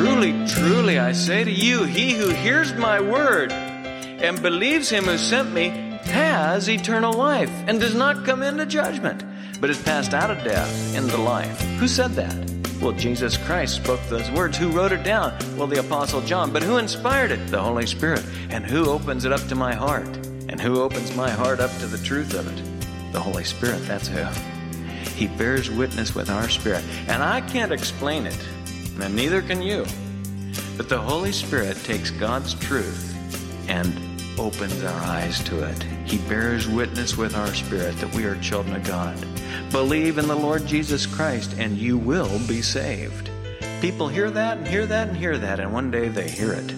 Truly, truly, I say to you, he who hears my word and believes him who sent me has eternal life and does not come into judgment, but is passed out of death into life. Who said that? Well, Jesus Christ spoke those words. Who wrote it down? Well, the Apostle John. But who inspired it? The Holy Spirit. And who opens it up to my heart? And who opens my heart up to the truth of it? The Holy Spirit, that's who. He bears witness with our spirit. And I can't explain it, and neither can you. But the Holy Spirit takes God's truth and opens our eyes to it. He bears witness with our spirit that we are children of God. Believe in the Lord Jesus Christ and you will be saved. People hear that and hear that and hear that, and one day they hear it.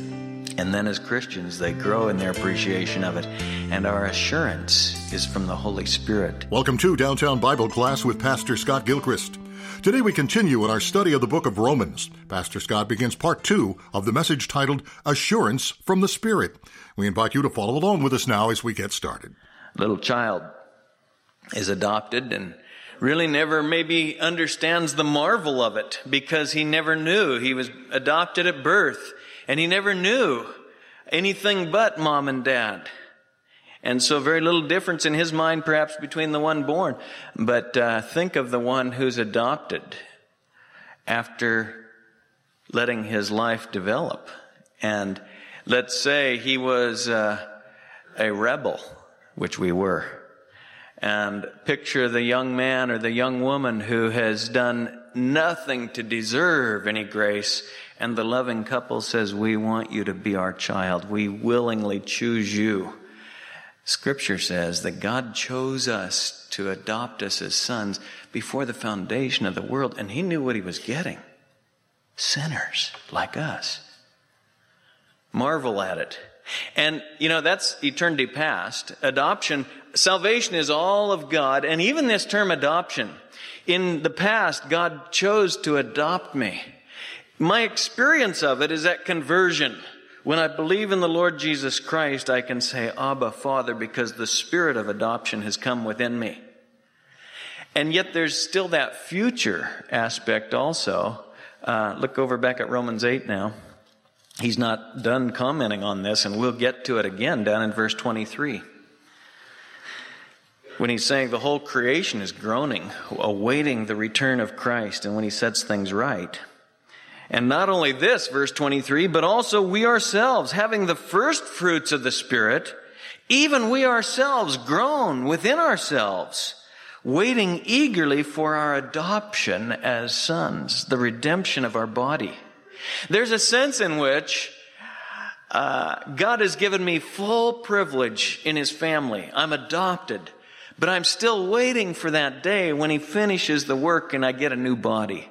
And then as Christians, they grow in their appreciation of it. And our assurance is from the Holy Spirit. Welcome to Downtown Bible Class with Pastor Scott Gilchrist. Today we continue in our study of the book of Romans. Pastor Scott begins part two of the message titled Assurance from the Spirit. We invite you to follow along with us now as we get started. Little child is adopted and really never maybe understands the marvel of it because he never knew. He was adopted at birth and he never knew anything but mom and dad. And so very little difference in his mind perhaps between the one born. But uh, think of the one who's adopted after letting his life develop. And let's say he was uh, a rebel, which we were and picture the young man or the young woman who has done nothing to deserve any grace. And the loving couple says, We want you to be our child. We willingly choose you. Scripture says that God chose us to adopt us as sons before the foundation of the world, and He knew what He was getting. Sinners like us. Marvel at it. And, you know, that's eternity past. Adoption salvation is all of God, and even this term adoption. In the past, God chose to adopt me. My experience of it is at conversion. When I believe in the Lord Jesus Christ, I can say, Abba, Father, because the spirit of adoption has come within me. And yet there's still that future aspect also. Uh, look over back at Romans 8 now. He's not done commenting on this, and we'll get to it again down in verse 23 when he's saying the whole creation is groaning, awaiting the return of Christ, and when he sets things right. And not only this, verse 23, but also we ourselves, having the first fruits of the Spirit, even we ourselves groan within ourselves, waiting eagerly for our adoption as sons, the redemption of our body. There's a sense in which uh, God has given me full privilege in His family. I'm adopted. But I'm still waiting for that day when he finishes the work and I get a new body.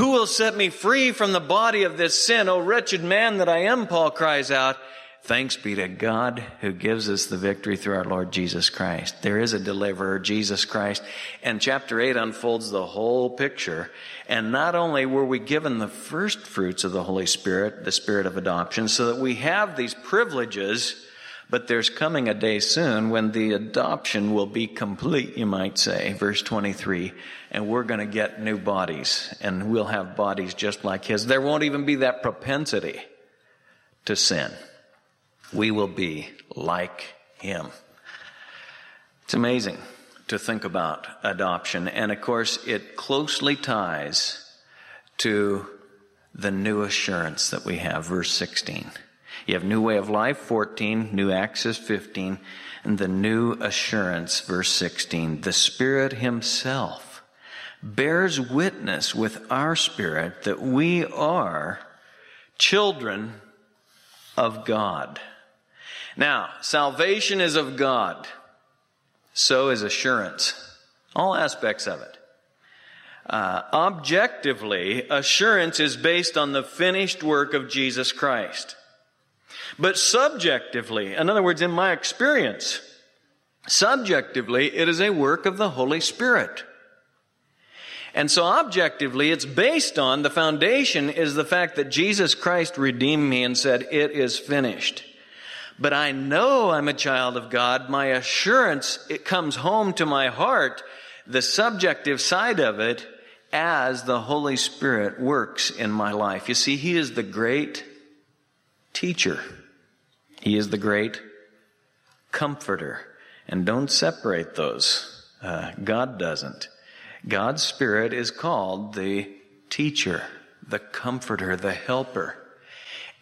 Who will set me free from the body of this sin? O wretched man that I am, Paul cries out. Thanks be to God who gives us the victory through our Lord Jesus Christ. There is a deliverer, Jesus Christ. And chapter 8 unfolds the whole picture. And not only were we given the first fruits of the Holy Spirit, the Spirit of adoption, so that we have these privileges but there's coming a day soon when the adoption will be complete, you might say, verse 23, and we're going to get new bodies, and we'll have bodies just like His. There won't even be that propensity to sin. We will be like Him. It's amazing to think about adoption, and of course, it closely ties to the new assurance that we have, verse 16. You have new way of life, 14, new access, 15, and the new assurance, verse 16. The Spirit Himself bears witness with our spirit that we are children of God. Now, salvation is of God. So is assurance. All aspects of it. Uh, objectively, assurance is based on the finished work of Jesus Christ. But subjectively, in other words, in my experience, subjectively, it is a work of the Holy Spirit. And so objectively, it's based on the foundation is the fact that Jesus Christ redeemed me and said, it is finished. But I know I'm a child of God. My assurance, it comes home to my heart. The subjective side of it as the Holy Spirit works in my life. You see, He is the great teacher. He is the great comforter. And don't separate those. Uh, God doesn't. God's Spirit is called the teacher, the comforter, the helper.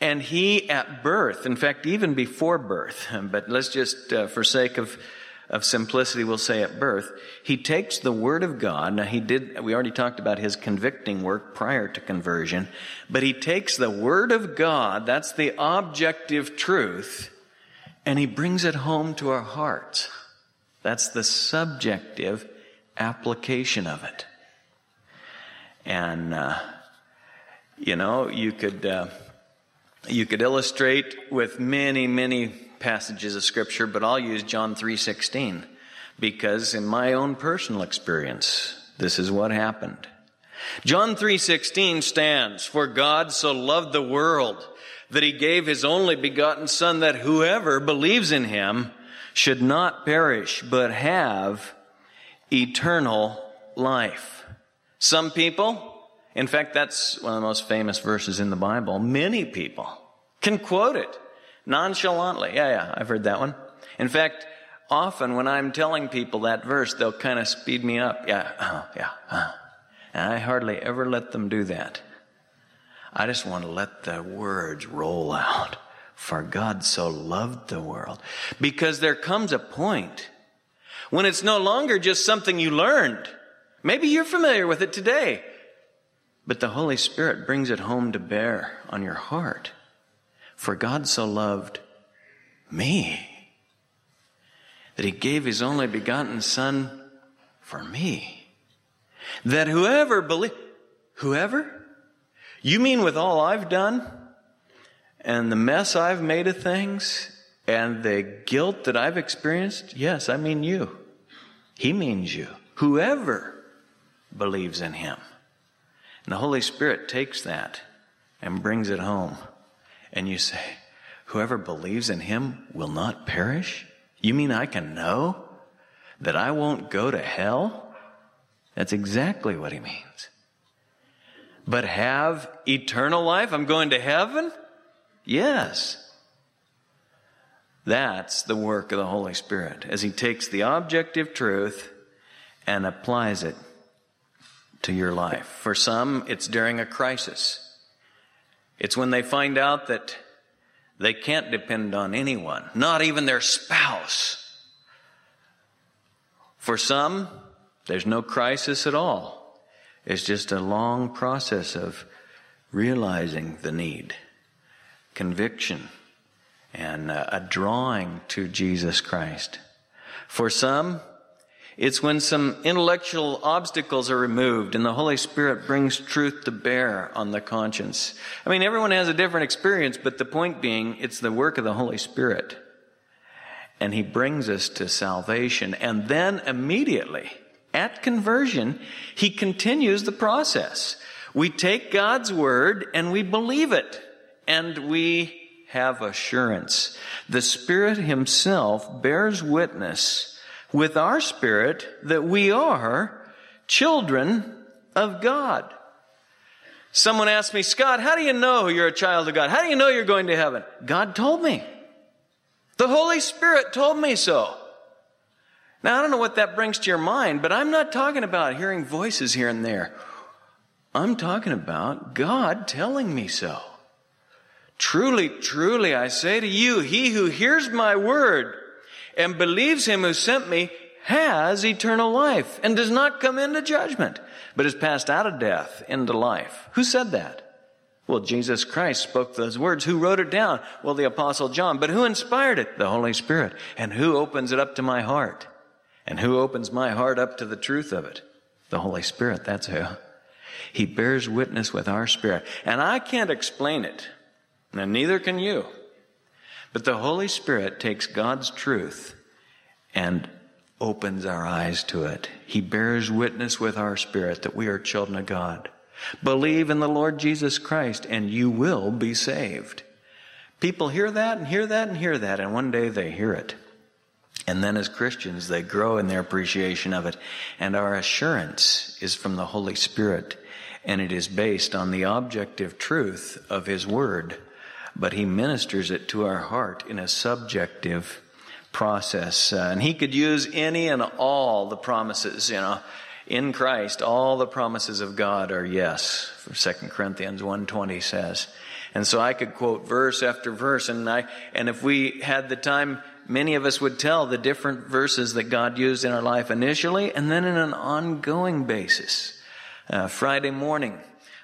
And he at birth, in fact, even before birth, but let's just, uh, for sake of, of simplicity, we'll say at birth, he takes the Word of God. Now, he did, we already talked about his convicting work prior to conversion, but he takes the Word of God, that's the objective truth, and he brings it home to our hearts. That's the subjective application of it. And, uh, you know, you could, uh, you could illustrate with many, many passages of scripture, but I'll use John 3:16 because in my own personal experience, this is what happened. John 3:16 stands for God so loved the world that he gave his only begotten son that whoever believes in him should not perish but have eternal life. Some people, in fact, that's one of the most famous verses in the Bible. Many people can quote it nonchalantly. Yeah, yeah, I've heard that one. In fact, often when I'm telling people that verse, they'll kind of speed me up. Yeah, uh, yeah, uh. And I hardly ever let them do that. I just want to let the words roll out. For God so loved the world. Because there comes a point when it's no longer just something you learned. Maybe you're familiar with it today, but the Holy Spirit brings it home to bear on your heart. For God so loved me that he gave his only begotten Son for me. That whoever believe, whoever? You mean with all I've done and the mess I've made of things and the guilt that I've experienced? Yes, I mean you. He means you. Whoever believes in him. And the Holy Spirit takes that and brings it home. And you say, Whoever believes in him will not perish? You mean I can know that I won't go to hell? That's exactly what he means. But have eternal life? I'm going to heaven? Yes. That's the work of the Holy Spirit as He takes the objective truth and applies it to your life. For some, it's during a crisis. It's when they find out that they can't depend on anyone, not even their spouse. For some, there's no crisis at all. It's just a long process of realizing the need, conviction, and uh, a drawing to Jesus Christ. For some, it's when some intellectual obstacles are removed and the Holy Spirit brings truth to bear on the conscience. I mean, everyone has a different experience, but the point being, it's the work of the Holy Spirit. And He brings us to salvation. And then immediately, at conversion, He continues the process. We take God's Word and we believe it. And we have assurance. The Spirit Himself bears witness with our spirit that we are children of God. Someone asked me, Scott, how do you know you're a child of God? How do you know you're going to heaven? God told me. The Holy Spirit told me so. Now, I don't know what that brings to your mind, but I'm not talking about hearing voices here and there. I'm talking about God telling me so. Truly, truly, I say to you, he who hears my word and believes him who sent me has eternal life and does not come into judgment, but is passed out of death into life. Who said that? Well, Jesus Christ spoke those words. Who wrote it down? Well, the Apostle John. But who inspired it? The Holy Spirit. And who opens it up to my heart? And who opens my heart up to the truth of it? The Holy Spirit, that's who. He bears witness with our spirit. And I can't explain it, and neither can you. But the Holy Spirit takes God's truth and opens our eyes to it. He bears witness with our spirit that we are children of God. Believe in the Lord Jesus Christ and you will be saved. People hear that and hear that and hear that, and one day they hear it And then as Christians, they grow in their appreciation of it. And our assurance is from the Holy Spirit. And it is based on the objective truth of His Word. But He ministers it to our heart in a subjective process. Uh, and He could use any and all the promises, you know. In Christ, all the promises of God are yes. 2 Corinthians 1.20 says. And so I could quote verse after verse, and I, and if we had the time, many of us would tell the different verses that God used in our life initially and then in an ongoing basis. Uh, Friday morning,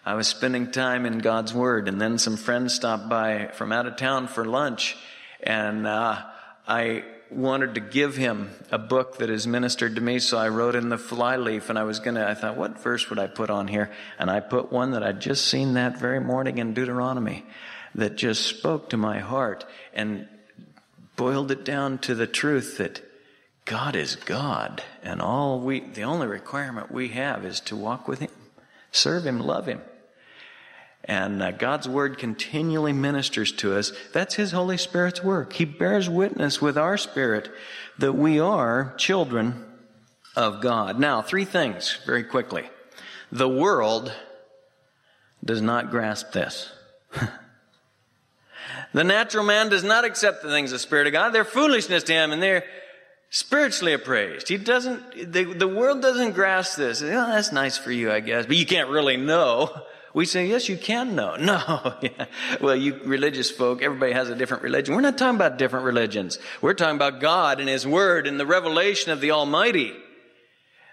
I was spending time in God's Word, and then some friends stopped by from out of town for lunch, and uh, I wanted to give him a book that has ministered to me, so I wrote in the flyleaf, and I was gonna, I thought, what verse would I put on here? And I put one that I'd just seen that very morning in Deuteronomy that just spoke to my heart and boiled it down to the truth that God is God, and all we, the only requirement we have is to walk with Him, serve Him, love Him. And uh, God's Word continually ministers to us. That's His Holy Spirit's work. He bears witness with our spirit that we are children of God. Now, three things very quickly. The world does not grasp this. the natural man does not accept the things of the Spirit of God. They're foolishness to him and they're spiritually appraised. He doesn't, the, the world doesn't grasp this. Oh, that's nice for you, I guess, but you can't really know. We say, yes, you can know. No. Well, you religious folk, everybody has a different religion. We're not talking about different religions. We're talking about God and His Word and the revelation of the Almighty.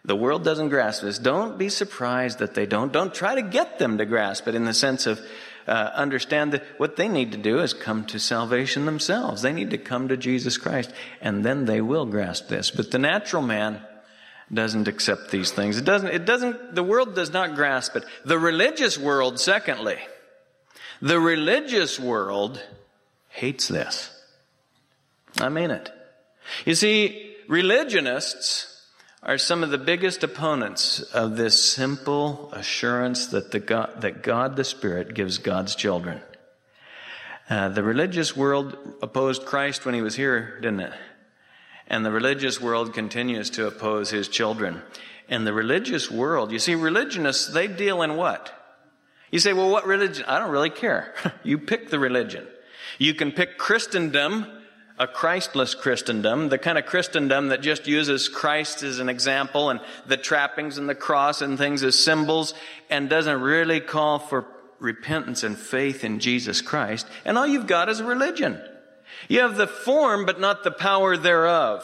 The world doesn't grasp this. Don't be surprised that they don't. Don't try to get them to grasp it in the sense of uh, understand that what they need to do is come to salvation themselves. They need to come to Jesus Christ, and then they will grasp this. But the natural man, doesn't accept these things. It doesn't, it doesn't, the world does not grasp it. The religious world, secondly, the religious world hates this. I mean it. You see, religionists are some of the biggest opponents of this simple assurance that, the God, that God the Spirit gives God's children. Uh, the religious world opposed Christ when he was here, didn't it? And the religious world continues to oppose his children. And the religious world, you see, religionists, they deal in what? You say, well, what religion? I don't really care. you pick the religion. You can pick Christendom, a Christless Christendom, the kind of Christendom that just uses Christ as an example and the trappings and the cross and things as symbols and doesn't really call for repentance and faith in Jesus Christ. And all you've got is a religion. You have the form, but not the power thereof.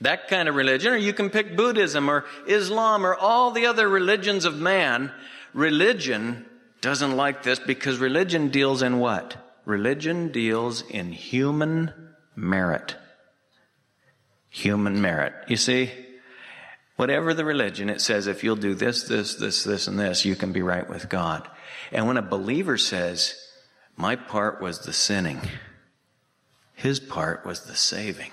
That kind of religion, or you can pick Buddhism or Islam or all the other religions of man. Religion doesn't like this because religion deals in what? Religion deals in human merit. Human merit. You see, whatever the religion, it says if you'll do this, this, this, this, and this, you can be right with God. And when a believer says, my part was the sinning, his part was the saving.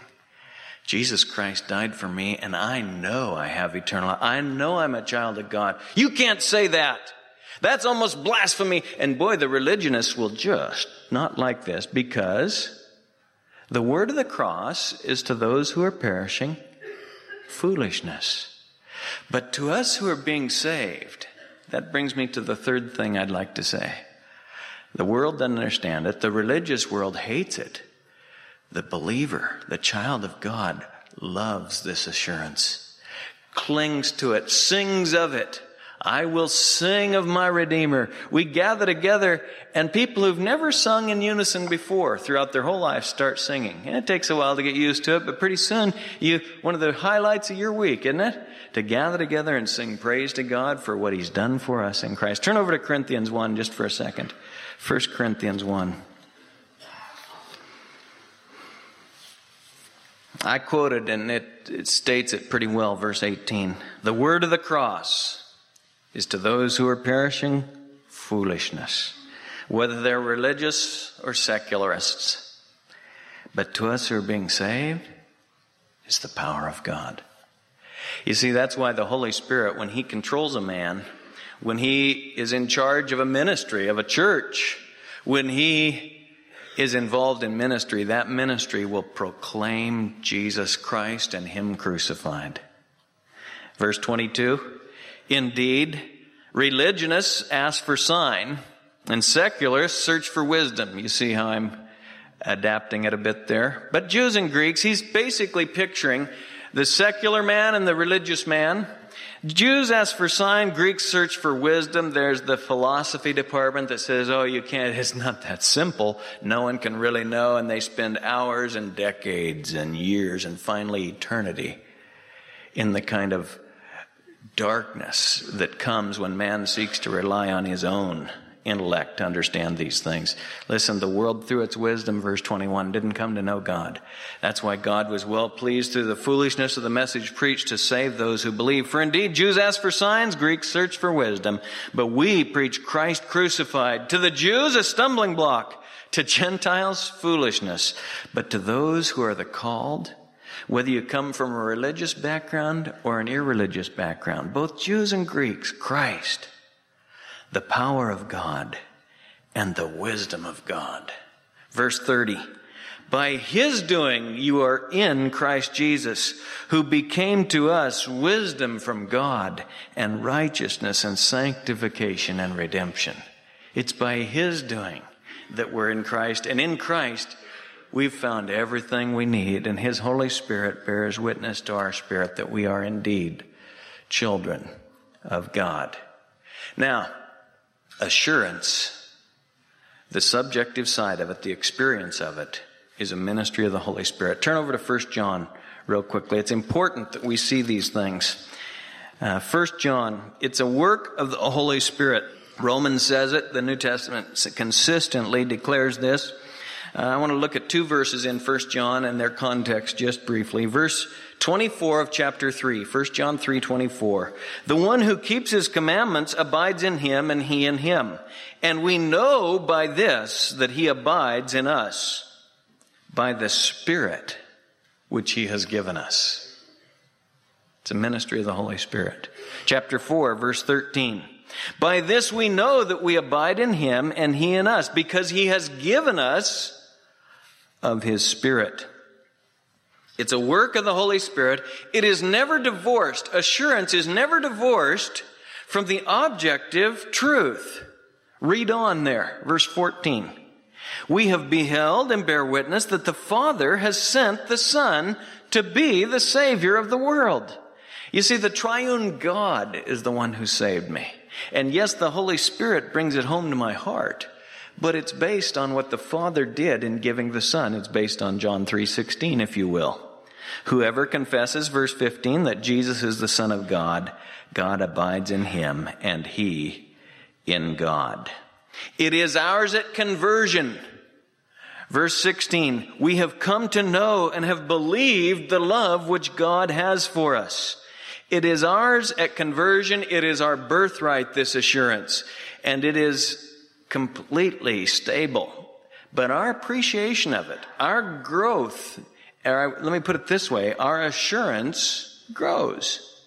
Jesus Christ died for me, and I know I have eternal life. I know I'm a child of God. You can't say that. That's almost blasphemy. And boy, the religionists will just not like this because the word of the cross is to those who are perishing foolishness. But to us who are being saved, that brings me to the third thing I'd like to say. The world doesn't understand it. The religious world hates it. The believer, the child of God, loves this assurance, clings to it, sings of it. I will sing of my Redeemer. We gather together, and people who've never sung in unison before throughout their whole life start singing. And it takes a while to get used to it, but pretty soon, you, one of the highlights of your week, isn't it? To gather together and sing praise to God for what He's done for us in Christ. Turn over to Corinthians 1 just for a second. 1 Corinthians 1. I quoted, and it, it states it pretty well, verse 18. The word of the cross is to those who are perishing foolishness, whether they're religious or secularists. But to us who are being saved, is the power of God. You see, that's why the Holy Spirit, when He controls a man, when He is in charge of a ministry, of a church, when He is involved in ministry, that ministry will proclaim Jesus Christ and Him crucified. Verse 22 Indeed, religionists ask for sign, and secularists search for wisdom. You see how I'm adapting it a bit there. But Jews and Greeks, he's basically picturing the secular man and the religious man. Jews ask for sign, Greeks search for wisdom. There's the philosophy department that says, oh, you can't, it's not that simple. No one can really know. And they spend hours and decades and years and finally eternity in the kind of darkness that comes when man seeks to rely on his own intellect to understand these things. Listen, the world through its wisdom, verse 21, didn't come to know God. That's why God was well pleased through the foolishness of the message preached to save those who believe. For indeed, Jews ask for signs, Greeks search for wisdom, but we preach Christ crucified. To the Jews, a stumbling block. To Gentiles, foolishness. But to those who are the called, whether you come from a religious background or an irreligious background, both Jews and Greeks, Christ the power of God and the wisdom of God. Verse 30. By his doing you are in Christ Jesus, who became to us wisdom from God and righteousness and sanctification and redemption. It's by his doing that we're in Christ, and in Christ we've found everything we need, and his Holy Spirit bears witness to our spirit that we are indeed children of God. Now, assurance, the subjective side of it, the experience of it, is a ministry of the Holy Spirit. Turn over to 1 John real quickly. It's important that we see these things. Uh, 1 John, it's a work of the Holy Spirit. Romans says it, the New Testament consistently declares this. Uh, I want to look at two verses in 1 John and their context just briefly. Verse 24 of chapter 3, 1 John 3 24. The one who keeps his commandments abides in him and he in him. And we know by this that he abides in us by the Spirit which he has given us. It's a ministry of the Holy Spirit. Chapter 4, verse 13. By this we know that we abide in him and he in us, because he has given us of his Spirit. It's a work of the Holy Spirit. It is never divorced. Assurance is never divorced from the objective truth. Read on there, verse 14. We have beheld and bear witness that the Father has sent the Son to be the Savior of the world. You see, the triune God is the one who saved me. And yes, the Holy Spirit brings it home to my heart but it's based on what the Father did in giving the Son. It's based on John 3:16 if you will. Whoever confesses verse 15 that Jesus is the Son of God, God abides in him and he in God. It is ours at conversion. Verse 16, we have come to know and have believed the love which God has for us. It is ours at conversion. It is our birthright, this assurance. And it is completely stable. But our appreciation of it, our growth, our, let me put it this way, our assurance grows,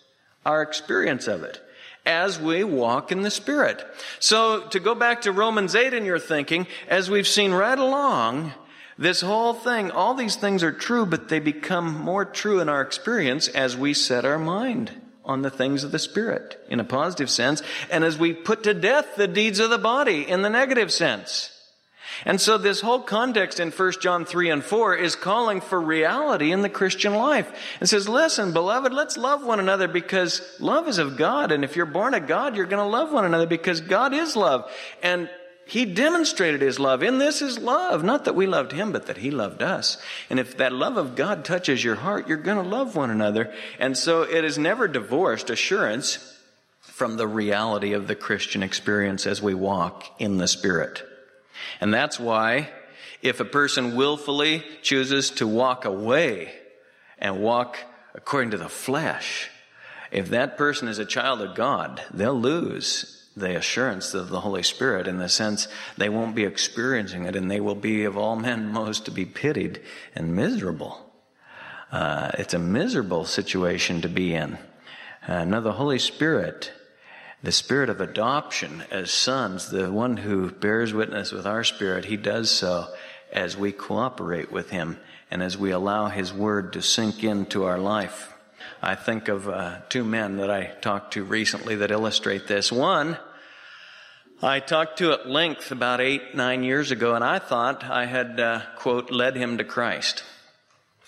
our experience of it as we walk in the Spirit. So to go back to Romans 8 in your thinking, as we've seen right along, this whole thing, all these things are true, but they become more true in our experience as we set our mind on the things of the Spirit in a positive sense, and as we put to death the deeds of the body in the negative sense. And so this whole context in 1 John 3 and 4 is calling for reality in the Christian life. It says, listen, beloved, let's love one another because love is of God. And if you're born of God, you're going to love one another because God is love. And he demonstrated his love. In this is love. Not that we loved him, but that he loved us. And if that love of God touches your heart, you're going to love one another. And so it is never divorced assurance from the reality of the Christian experience as we walk in the Spirit. And that's why if a person willfully chooses to walk away and walk according to the flesh, if that person is a child of God, they'll lose the assurance of the Holy Spirit in the sense they won't be experiencing it and they will be of all men most to be pitied and miserable. Uh, it's a miserable situation to be in. Uh, now, the Holy Spirit, the Spirit of adoption as sons, the one who bears witness with our spirit, he does so as we cooperate with Him and as we allow His Word to sink into our life. I think of uh, two men that I talked to recently that illustrate this. One, I talked to at length about eight, nine years ago, and I thought I had, uh, quote, led him to Christ.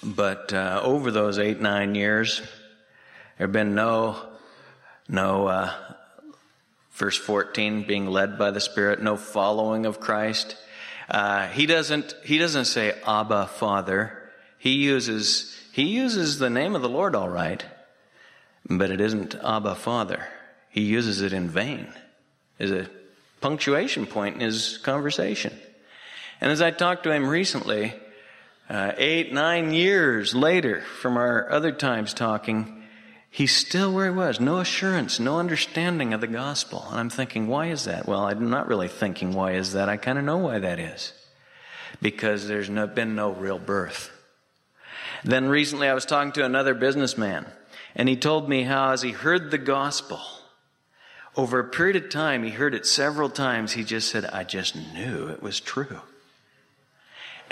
But uh, over those eight, nine years, there have been no, no, uh, verse 14, being led by the Spirit, no following of Christ. Uh, he doesn't, he doesn't say Abba, Father. He uses, he uses the name of the Lord all right, but it isn't Abba, Father. He uses it in vain. Is a punctuation point in his conversation. And as I talked to him recently, uh, eight, nine years later from our other times talking, he's still where he was. No assurance, no understanding of the gospel. And I'm thinking, why is that? Well, I'm not really thinking, why is that? I kind of know why that is. Because there's no, been no real birth. Then recently I was talking to another businessman, and he told me how as he heard the gospel, over a period of time, he heard it several times. He just said, I just knew it was true.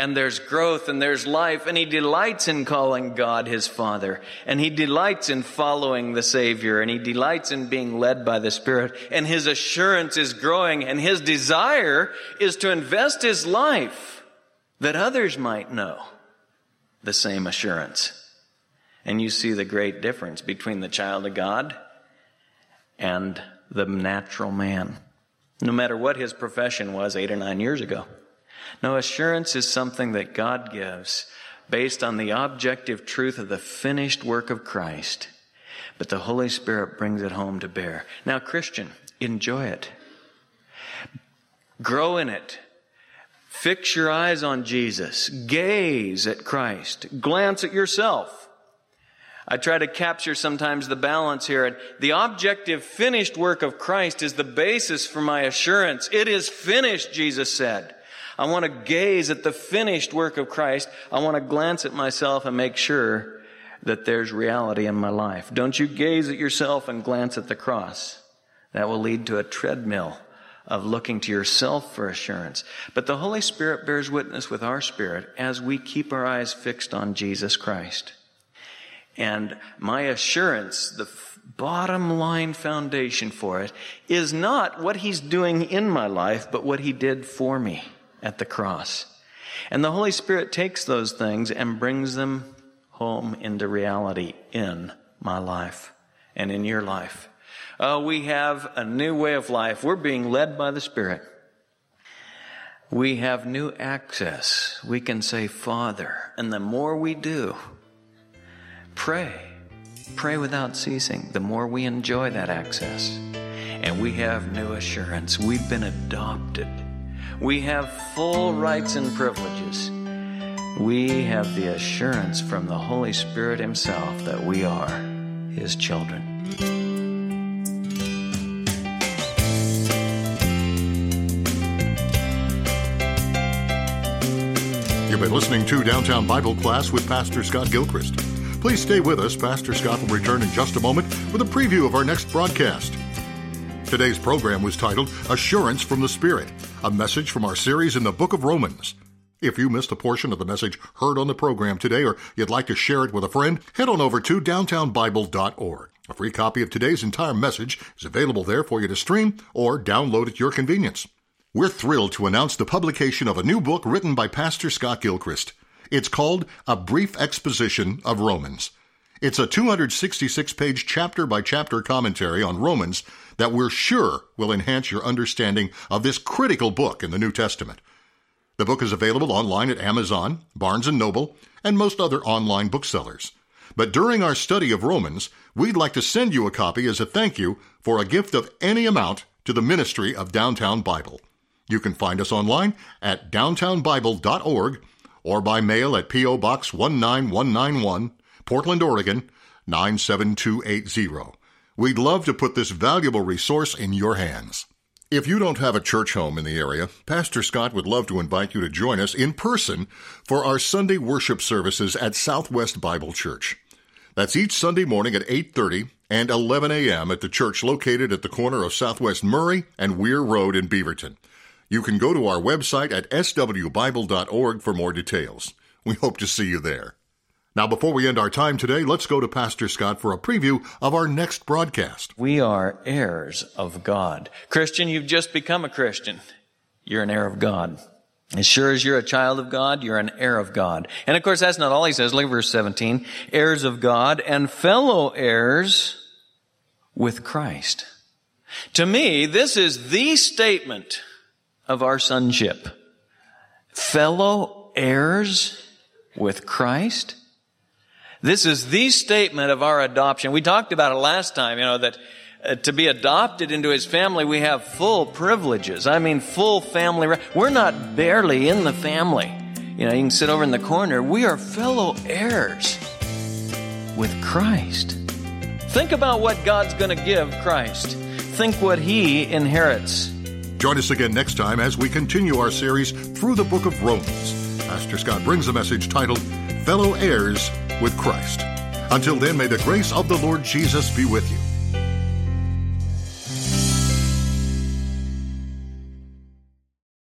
And there's growth and there's life, and he delights in calling God his Father, and he delights in following the Savior, and he delights in being led by the Spirit, and his assurance is growing, and his desire is to invest his life that others might know the same assurance. And you see the great difference between the child of God and the natural man, no matter what his profession was eight or nine years ago. No, assurance is something that God gives based on the objective truth of the finished work of Christ, but the Holy Spirit brings it home to bear. Now, Christian, enjoy it. Grow in it. Fix your eyes on Jesus. Gaze at Christ. Glance at yourself. I try to capture sometimes the balance here. And the objective finished work of Christ is the basis for my assurance. It is finished, Jesus said. I want to gaze at the finished work of Christ. I want to glance at myself and make sure that there's reality in my life. Don't you gaze at yourself and glance at the cross. That will lead to a treadmill of looking to yourself for assurance. But the Holy Spirit bears witness with our spirit as we keep our eyes fixed on Jesus Christ. And my assurance, the bottom line foundation for it, is not what He's doing in my life, but what He did for me at the cross. And the Holy Spirit takes those things and brings them home into reality in my life and in your life. Uh, we have a new way of life. We're being led by the Spirit. We have new access. We can say, Father. And the more we do, Pray. Pray without ceasing. The more we enjoy that access, and we have new assurance, we've been adopted. We have full rights and privileges. We have the assurance from the Holy Spirit Himself that we are His children. You've been listening to Downtown Bible Class with Pastor Scott Gilchrist. Please stay with us. Pastor Scott will return in just a moment with a preview of our next broadcast. Today's program was titled Assurance from the Spirit, a message from our series in the book of Romans. If you missed a portion of the message heard on the program today or you'd like to share it with a friend, head on over to downtownbible.org. A free copy of today's entire message is available there for you to stream or download at your convenience. We're thrilled to announce the publication of a new book written by Pastor Scott Gilchrist. It's called A Brief Exposition of Romans. It's a 266 page chapter by chapter commentary on Romans that we're sure will enhance your understanding of this critical book in the New Testament. The book is available online at Amazon, Barnes & Noble, and most other online booksellers. But during our study of Romans, we'd like to send you a copy as a thank you for a gift of any amount to the ministry of Downtown Bible. You can find us online at downtownbible.org or by mail at P.O. Box 19191, Portland, Oregon 97280. We'd love to put this valuable resource in your hands. If you don't have a church home in the area, Pastor Scott would love to invite you to join us in person for our Sunday worship services at Southwest Bible Church. That's each Sunday morning at 8:30 and 11 a.m. at the church located at the corner of Southwest Murray and Weir Road in Beaverton. You can go to our website at swbible.org for more details. We hope to see you there. Now, before we end our time today, let's go to Pastor Scott for a preview of our next broadcast. We are heirs of God. Christian, you've just become a Christian. You're an heir of God. As sure as you're a child of God, you're an heir of God. And of course, that's not all he says. Look at verse 17. Heirs of God and fellow heirs with Christ. To me, this is the statement of our sonship. Fellow heirs with Christ. This is the statement of our adoption. We talked about it last time, you know, that uh, to be adopted into his family, we have full privileges. I mean, full family. We're not barely in the family. You know, you can sit over in the corner. We are fellow heirs with Christ. Think about what God's going to give Christ. Think what he inherits. Join us again next time as we continue our series through the book of Romans. Pastor Scott brings a message titled Fellow Heirs with Christ. Until then, may the grace of the Lord Jesus be with you.